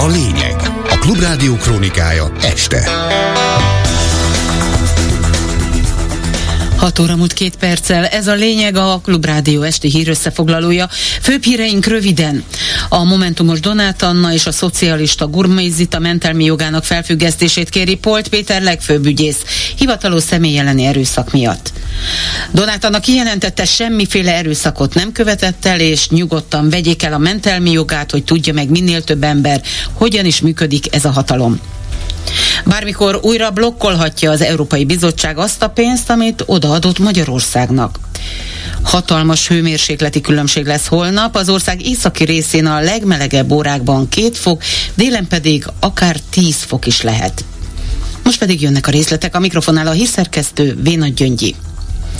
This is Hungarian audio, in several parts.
a lényeg. A Klubrádió krónikája este. 6 óra múlt két perccel. Ez a lényeg a Klubrádió esti hír összefoglalója. Főbb híreink röviden. A Momentumos Donát Anna és a szocialista Gurmai Zita mentelmi jogának felfüggesztését kéri Polt Péter legfőbb ügyész, hivatalos személy elleni erőszak miatt. Donát Anna kijelentette, semmiféle erőszakot nem követett el, és nyugodtan vegyék el a mentelmi jogát, hogy tudja meg minél több ember, hogyan is működik ez a hatalom. Bármikor újra blokkolhatja az Európai Bizottság azt a pénzt, amit odaadott Magyarországnak. Hatalmas hőmérsékleti különbség lesz holnap, az ország északi részén a legmelegebb órákban két fok, délen pedig akár 10 fok is lehet. Most pedig jönnek a részletek, a mikrofonnál a hírszerkesztő Véna Gyöngyi.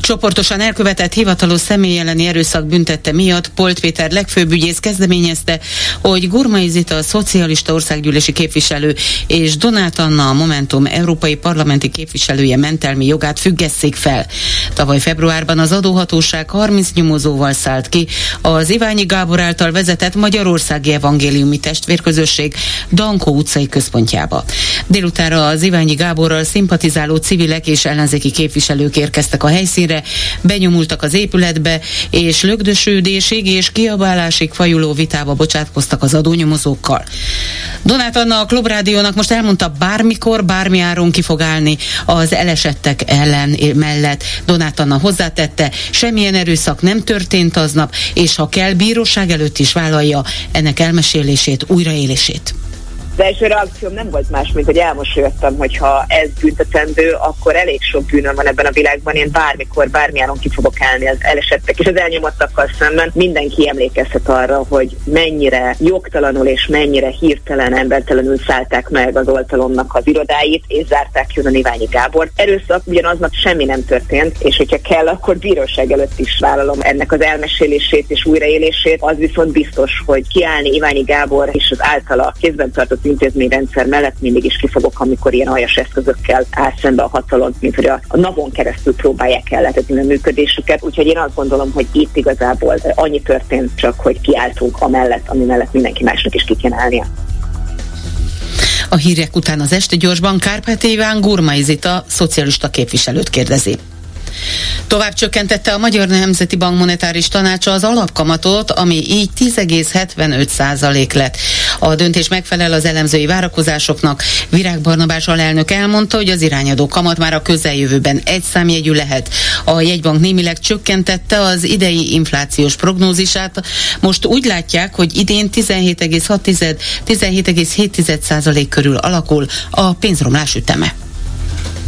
Csoportosan elkövetett hivatalos személy elleni erőszak büntette miatt Polt Péter legfőbb ügyész kezdeményezte, hogy Gurmai Zita, a szocialista országgyűlési képviselő és Donát Anna, a Momentum európai parlamenti képviselője mentelmi jogát függesszék fel. Tavaly februárban az adóhatóság 30 nyomozóval szállt ki az Iványi Gábor által vezetett Magyarországi Evangéliumi Testvérközösség Dankó utcai központjába. Délutára az Iványi Gáborral szimpatizáló civilek és ellenzéki képviselők érkeztek a helyszínre, benyomultak az épületbe, és lögdösődésig és kiabálásig fajuló vitába bocsátkoztak az adónyomozókkal. Donát Anna a Klubrádiónak most elmondta, bármikor, bármi áron ki fog állni az elesettek ellen mellett. Donát Anna hozzátette, semmilyen erőszak nem történt aznap, és ha kell, bíróság előtt is vállalja ennek elmesélését, újraélését. Az első reakcióm nem volt más, mint hogy elmosolyodtam, hogy ha ez büntetendő, akkor elég sok bűnöm van ebben a világban, én bármikor, bármilyen ki fogok állni az elesettek és az elnyomottakkal szemben. Mindenki emlékezhet arra, hogy mennyire jogtalanul és mennyire hirtelen, embertelenül szállták meg az oltalomnak az irodáit, és zárták jön a Iványi Gábor. Erőszak ugyanaznap semmi nem történt, és hogyha kell, akkor bíróság előtt is vállalom ennek az elmesélését és újraélését. Az viszont biztos, hogy kiállni Iványi Gábor és az általa kézben tartott intézményrendszer mellett mindig is kifogok, amikor ilyen aljas eszközökkel áll szembe a hatalom, mint hogy a, a navon keresztül próbálják elletetni a működésüket. Úgyhogy én azt gondolom, hogy itt igazából annyi történt, csak hogy kiálltunk amellett, ami mellett mindenki másnak is ki kell állnia. A hírek után az este gyorsban Kárpát Iván Gurmai Zita, szocialista képviselőt kérdezi. Tovább csökkentette a Magyar Nemzeti Bank monetáris tanácsa az alapkamatot, ami így 10,75% lett. A döntés megfelel az elemzői várakozásoknak. Virág Barnabás alelnök elmondta, hogy az irányadó kamat már a közeljövőben egy számjegyű lehet. A jegybank némileg csökkentette az idei inflációs prognózisát. Most úgy látják, hogy idén 17,6-17,7 körül alakul a pénzromlás üteme.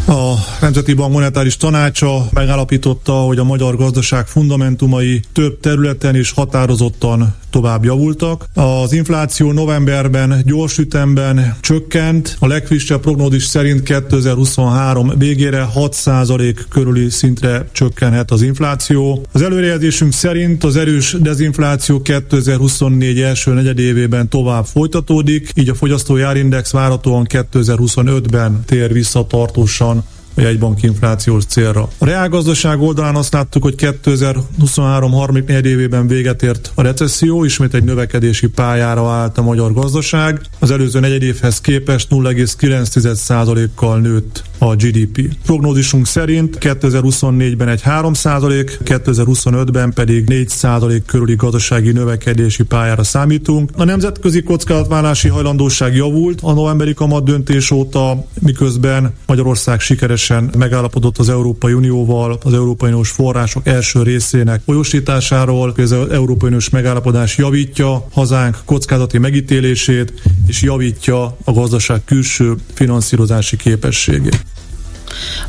A Nemzeti Bank monetáris tanácsa megállapította, hogy a magyar gazdaság fundamentumai több területen és határozottan tovább javultak. Az infláció novemberben gyors ütemben csökkent, a legfrissebb prognózis szerint 2023 végére 6% körüli szintre csökkenhet az infláció. Az előrejelzésünk szerint az erős dezinfláció 2024 első negyedévében tovább folytatódik, így a fogyasztói árindex várhatóan 2025-ben tér vissza tartósan a jegybank inflációs célra. A reálgazdaság oldalán azt láttuk, hogy 2023 34 évében véget ért a recesszió, ismét egy növekedési pályára állt a magyar gazdaság. Az előző negyedévhez képest 0,9%-kal nőtt a GDP. Prognózisunk szerint 2024-ben egy 3% 2025-ben pedig 4% körüli gazdasági növekedési pályára számítunk. A nemzetközi kockázatvállalási hajlandóság javult a novemberi kamat döntés óta, miközben Magyarország sikeres megállapodott az Európai Unióval az Európai Uniós források első részének folyosításáról. Az Európai Uniós megállapodás javítja hazánk kockázati megítélését és javítja a gazdaság külső finanszírozási képességét.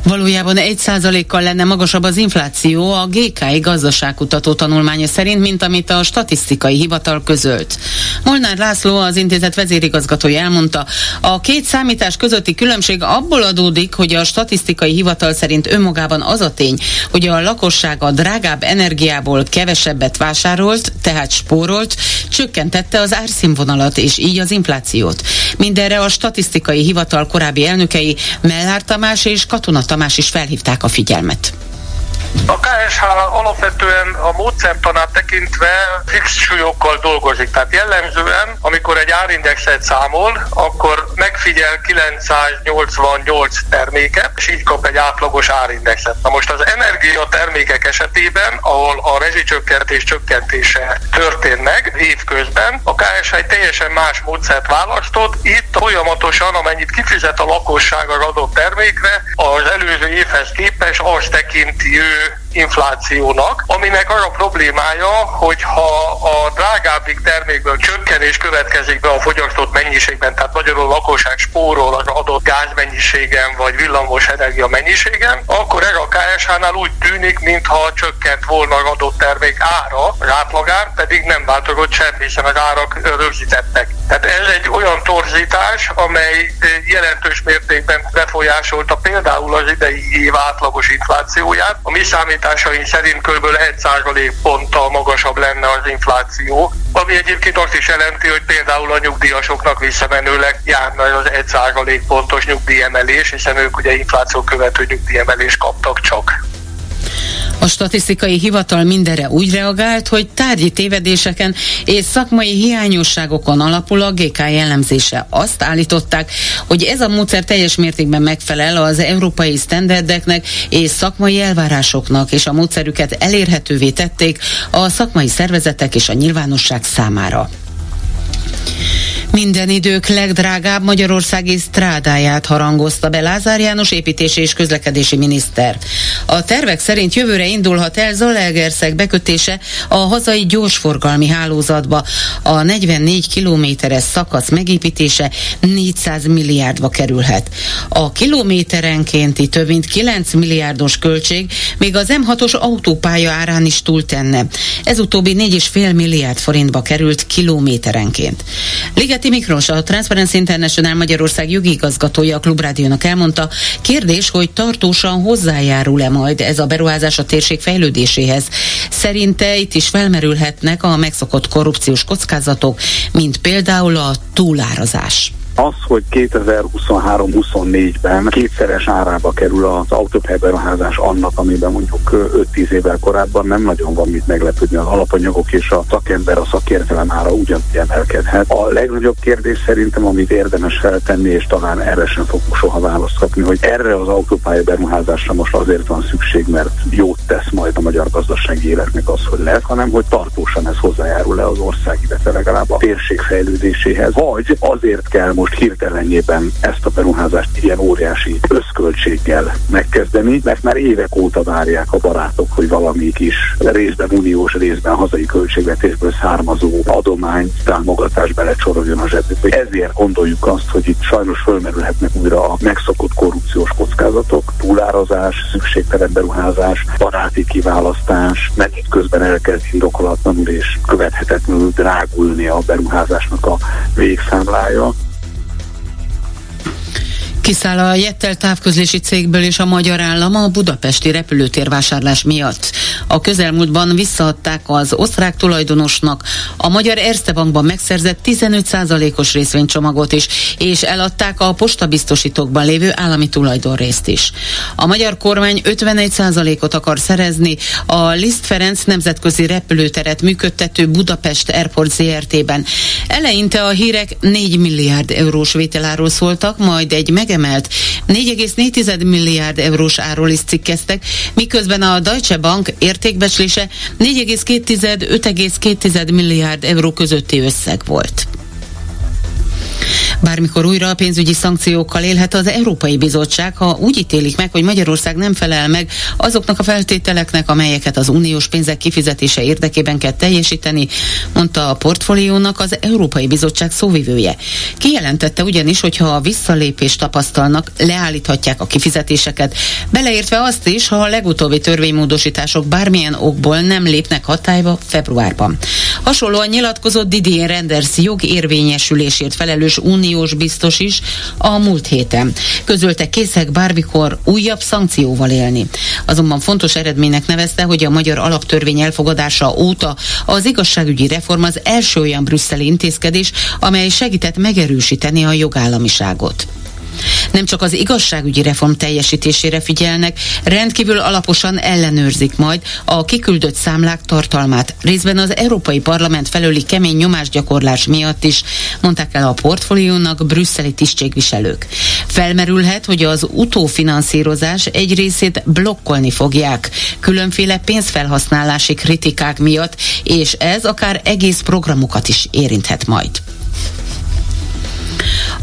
Valójában egy százalékkal lenne magasabb az infláció a GKI gazdaságkutató tanulmánya szerint, mint amit a statisztikai hivatal közölt. Molnár László, az intézet vezérigazgatója elmondta, a két számítás közötti különbség abból adódik, hogy a statisztikai hivatal szerint önmagában az a tény, hogy a lakosság a drágább energiából kevesebbet vásárolt, tehát spórolt, csökkentette az árszínvonalat és így az inflációt. Mindenre a statisztikai hivatal korábbi elnökei Mellár Tamás és Katona Tamás is felhívták a figyelmet. A KSH alapvetően a módszertanát tekintve fix súlyokkal dolgozik. Tehát jellemzően, amikor egy árindexet számol, akkor megfigyel 988 terméket, és így kap egy átlagos árindexet. Na most az energia termékek esetében, ahol a rezsicsökkentés csökkentése történnek évközben, a KSH egy teljesen más módszert választott. Itt folyamatosan, amennyit kifizet a lakosság az adott termékre, az előző évhez képest azt tekinti ő inflációnak, aminek az a problémája, hogy ha a drágábbik termékből csökkenés következik be a fogyasztott mennyiségben, tehát magyarul a lakosság spórol az adott gázmennyiségen vagy villamos energia mennyiségen, akkor ez a KSH-nál úgy tűnik, mintha csökkent volna az adott termék ára, az átlagár, pedig nem változott semmi, hiszen az árak rögzítettek. Tehát ez egy olyan torzítás, amely jelentős mértékben befolyásolta például az idei év átlagos inflációját. A mi számít számításaink szerint kb. 1 ponttal magasabb lenne az infláció, ami egyébként azt is jelenti, hogy például a nyugdíjasoknak visszamenőleg járna az 1 pontos nyugdíjemelés, hiszen ők ugye infláció követő nyugdíjemelést kaptak csak. A statisztikai hivatal mindenre úgy reagált, hogy tárgyi tévedéseken és szakmai hiányosságokon alapul a GK jellemzése. Azt állították, hogy ez a módszer teljes mértékben megfelel az európai sztenderdeknek és szakmai elvárásoknak, és a módszerüket elérhetővé tették a szakmai szervezetek és a nyilvánosság számára. Minden idők legdrágább magyarországi strádáját harangozta be Lázár János építési és közlekedési miniszter. A tervek szerint jövőre indulhat el Zalaegerszeg bekötése a hazai gyorsforgalmi hálózatba. A 44 kilométeres szakasz megépítése 400 milliárdba kerülhet. A kilométerenkénti több mint 9 milliárdos költség még az M6-os autópálya árán is túltenne. Ez utóbbi 4,5 milliárd forintba került kilométerenként. Ligeti Szigeti Miklós, a Transparency International Magyarország jogi igazgatója a Klubrádiónak elmondta, kérdés, hogy tartósan hozzájárul-e majd ez a beruházás a térség fejlődéséhez. Szerinte itt is felmerülhetnek a megszokott korrupciós kockázatok, mint például a túlárazás. Az, hogy 2023-24-ben kétszeres árába kerül az autópályberuházás annak, amiben mondjuk 5-10 évvel korábban nem nagyon van mit meglepődni, az alapanyagok és a szakember, a szakértelem ára ugyanúgy emelkedhet. A legnagyobb kérdés szerintem, amit érdemes feltenni, és talán erre sem fogunk soha választ kapni, hogy erre az autópálya beruházásra most azért van szükség, mert jót tesz majd a magyar gazdasági életnek az, hogy lehet, hanem hogy tartósan ez hozzájárul le az ország, illetve legalább a térség fejlődéséhez, vagy azért kell most most hirtelenjében ezt a beruházást ilyen óriási összköltséggel megkezdeni, mert már évek óta várják a barátok, hogy valami kis részben uniós, részben hazai költségvetésből származó adomány, támogatás belecsoroljon a zsebükbe. Ezért gondoljuk azt, hogy itt sajnos fölmerülhetnek újra a megszokott korrupciós kockázatok, túlárazás, szükségtelen beruházás, baráti kiválasztás, mert itt közben elkezd indokolatlanul és követhetetlenül drágulni a beruházásnak a végszámlája. Kiszáll a Jettel távközlési cégből és a magyar állam a budapesti repülőtérvásárlás miatt. A közelmúltban visszaadták az osztrák tulajdonosnak a magyar Erste Bankban megszerzett 15%-os részvénycsomagot is, és eladták a postabiztosítókban lévő állami tulajdonrészt is. A magyar kormány 51%-ot akar szerezni a Liszt Ferenc nemzetközi repülőteret működtető Budapest Airport ZRT-ben. Eleinte a hírek 4 milliárd eurós vételáról szóltak, majd egy mege megemelt 4,4 milliárd eurós áról is cikkeztek, miközben a Deutsche Bank értékbecslése 4,2-5,2 milliárd euró közötti összeg volt. Bármikor újra a pénzügyi szankciókkal élhet az Európai Bizottság, ha úgy ítélik meg, hogy Magyarország nem felel meg azoknak a feltételeknek, amelyeket az uniós pénzek kifizetése érdekében kell teljesíteni, mondta a portfóliónak az Európai Bizottság szóvivője. Kijelentette ugyanis, hogy ha a visszalépést tapasztalnak, leállíthatják a kifizetéseket, beleértve azt is, ha a legutóbbi törvénymódosítások bármilyen okból nem lépnek hatályba februárban. Hasonlóan nyilatkozott Didier Renders jogérvényesülésért felelős uniós biztos is a múlt héten. Közölte készek bármikor újabb szankcióval élni. Azonban fontos eredménynek nevezte, hogy a magyar alaptörvény elfogadása óta az igazságügyi reform az első olyan brüsszeli intézkedés, amely segített megerősíteni a jogállamiságot. Nem csak az igazságügyi reform teljesítésére figyelnek, rendkívül alaposan ellenőrzik majd a kiküldött számlák tartalmát, részben az Európai Parlament felőli kemény nyomásgyakorlás miatt is, mondták el a portfóliónak brüsszeli tisztségviselők. Felmerülhet, hogy az utófinanszírozás egy részét blokkolni fogják, különféle pénzfelhasználási kritikák miatt, és ez akár egész programokat is érinthet majd.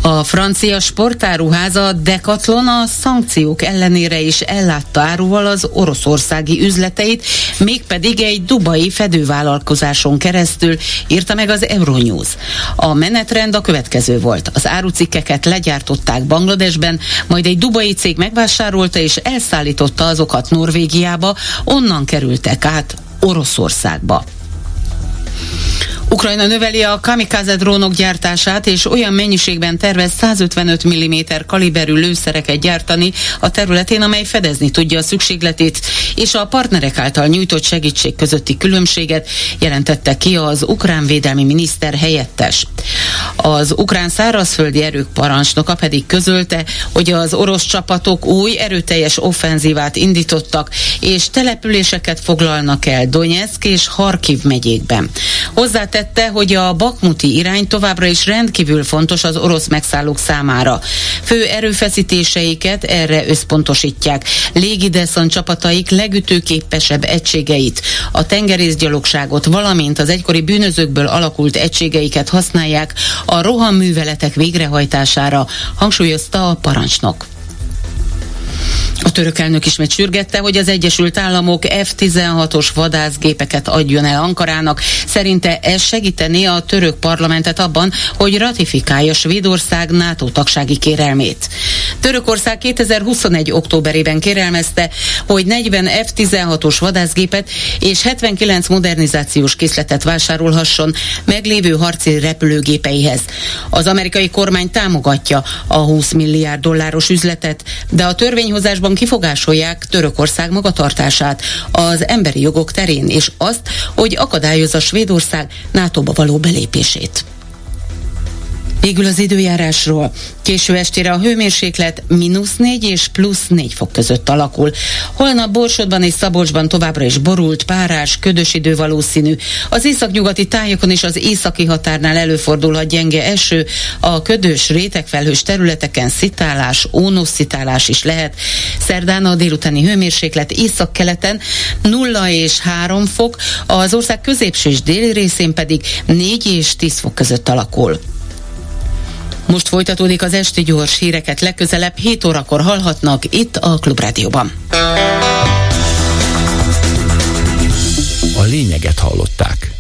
A francia sportáruháza Decathlon a szankciók ellenére is ellátta áruval az oroszországi üzleteit, mégpedig egy dubai fedővállalkozáson keresztül, írta meg az Euronews. A menetrend a következő volt. Az árucikkeket legyártották Bangladesben, majd egy dubai cég megvásárolta és elszállította azokat Norvégiába, onnan kerültek át Oroszországba. Ukrajna növeli a kamikaze drónok gyártását, és olyan mennyiségben tervez 155 mm kaliberű lőszereket gyártani a területén, amely fedezni tudja a szükségletét, és a partnerek által nyújtott segítség közötti különbséget jelentette ki az ukrán védelmi miniszter helyettes. Az ukrán szárazföldi erők parancsnoka pedig közölte, hogy az orosz csapatok új erőteljes offenzívát indítottak, és településeket foglalnak el Donetsk és Harkiv megyékben. Hozzátette, hogy a bakmuti irány továbbra is rendkívül fontos az orosz megszállók számára. Fő erőfeszítéseiket erre összpontosítják. Légideszon csapataik legütőképesebb egységeit, a tengerészgyalogságot, valamint az egykori bűnözőkből alakult egységeiket használják a rohamműveletek végrehajtására, hangsúlyozta a parancsnok. A török elnök ismét sürgette, hogy az Egyesült Államok F-16-os vadászgépeket adjon el Ankarának. Szerinte ez segítené a török parlamentet abban, hogy ratifikálja Svédország NATO tagsági kérelmét. Törökország 2021. októberében kérelmezte, hogy 40 F-16-os vadászgépet és 79 modernizációs készletet vásárolhasson meglévő harci repülőgépeihez. Az amerikai kormány támogatja a 20 milliárd dolláros üzletet, de a törvényhozásban kifogásolják Törökország magatartását az emberi jogok terén, és azt, hogy akadályozza Svédország NATO-ba való belépését. Végül az időjárásról. Késő estére a hőmérséklet mínusz 4 és plusz 4 fok között alakul. Holnap Borsodban és Szabolcsban továbbra is borult, párás, ködös idő valószínű. Az északnyugati tájokon és az északi határnál előfordulhat gyenge eső, a ködös, rétegfelhős területeken szitálás, ónosszitálás is lehet. Szerdán a délutáni hőmérséklet északkeleten 0 és 3 fok, az ország középső és déli részén pedig 4 és 10 fok között alakul. Most folytatódik az esti gyors híreket legközelebb 7 órakor hallhatnak itt a Klubrádióban. A lényeget hallották.